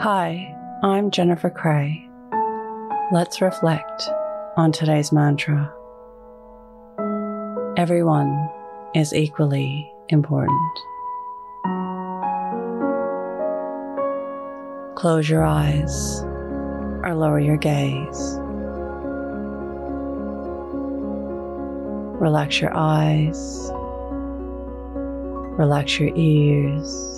Hi, I'm Jennifer Cray. Let's reflect on today's mantra. Everyone is equally important. Close your eyes or lower your gaze. Relax your eyes, relax your ears,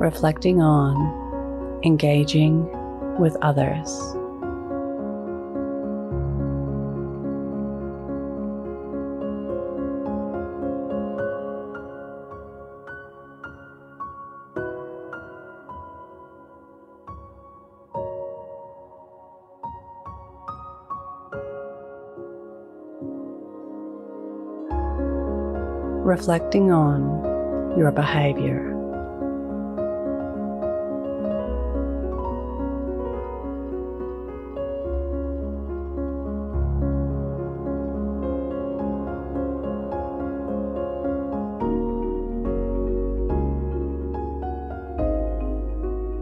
reflecting on engaging with others. reflecting on your behavior.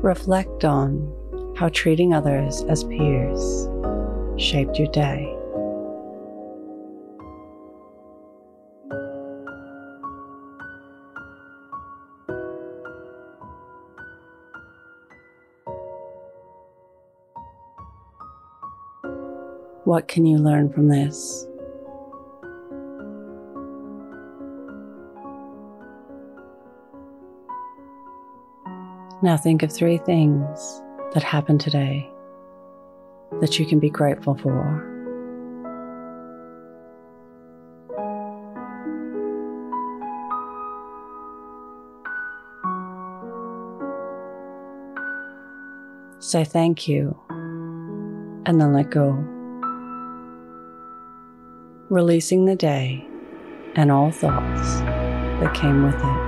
Reflect on how treating others as peers shaped your day. What can you learn from this? Now think of three things that happened today that you can be grateful for. Say thank you and then let go releasing the day and all thoughts that came with it.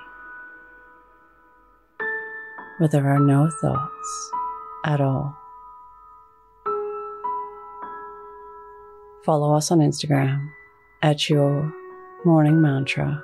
where there are no thoughts at all. Follow us on Instagram at your morning mantra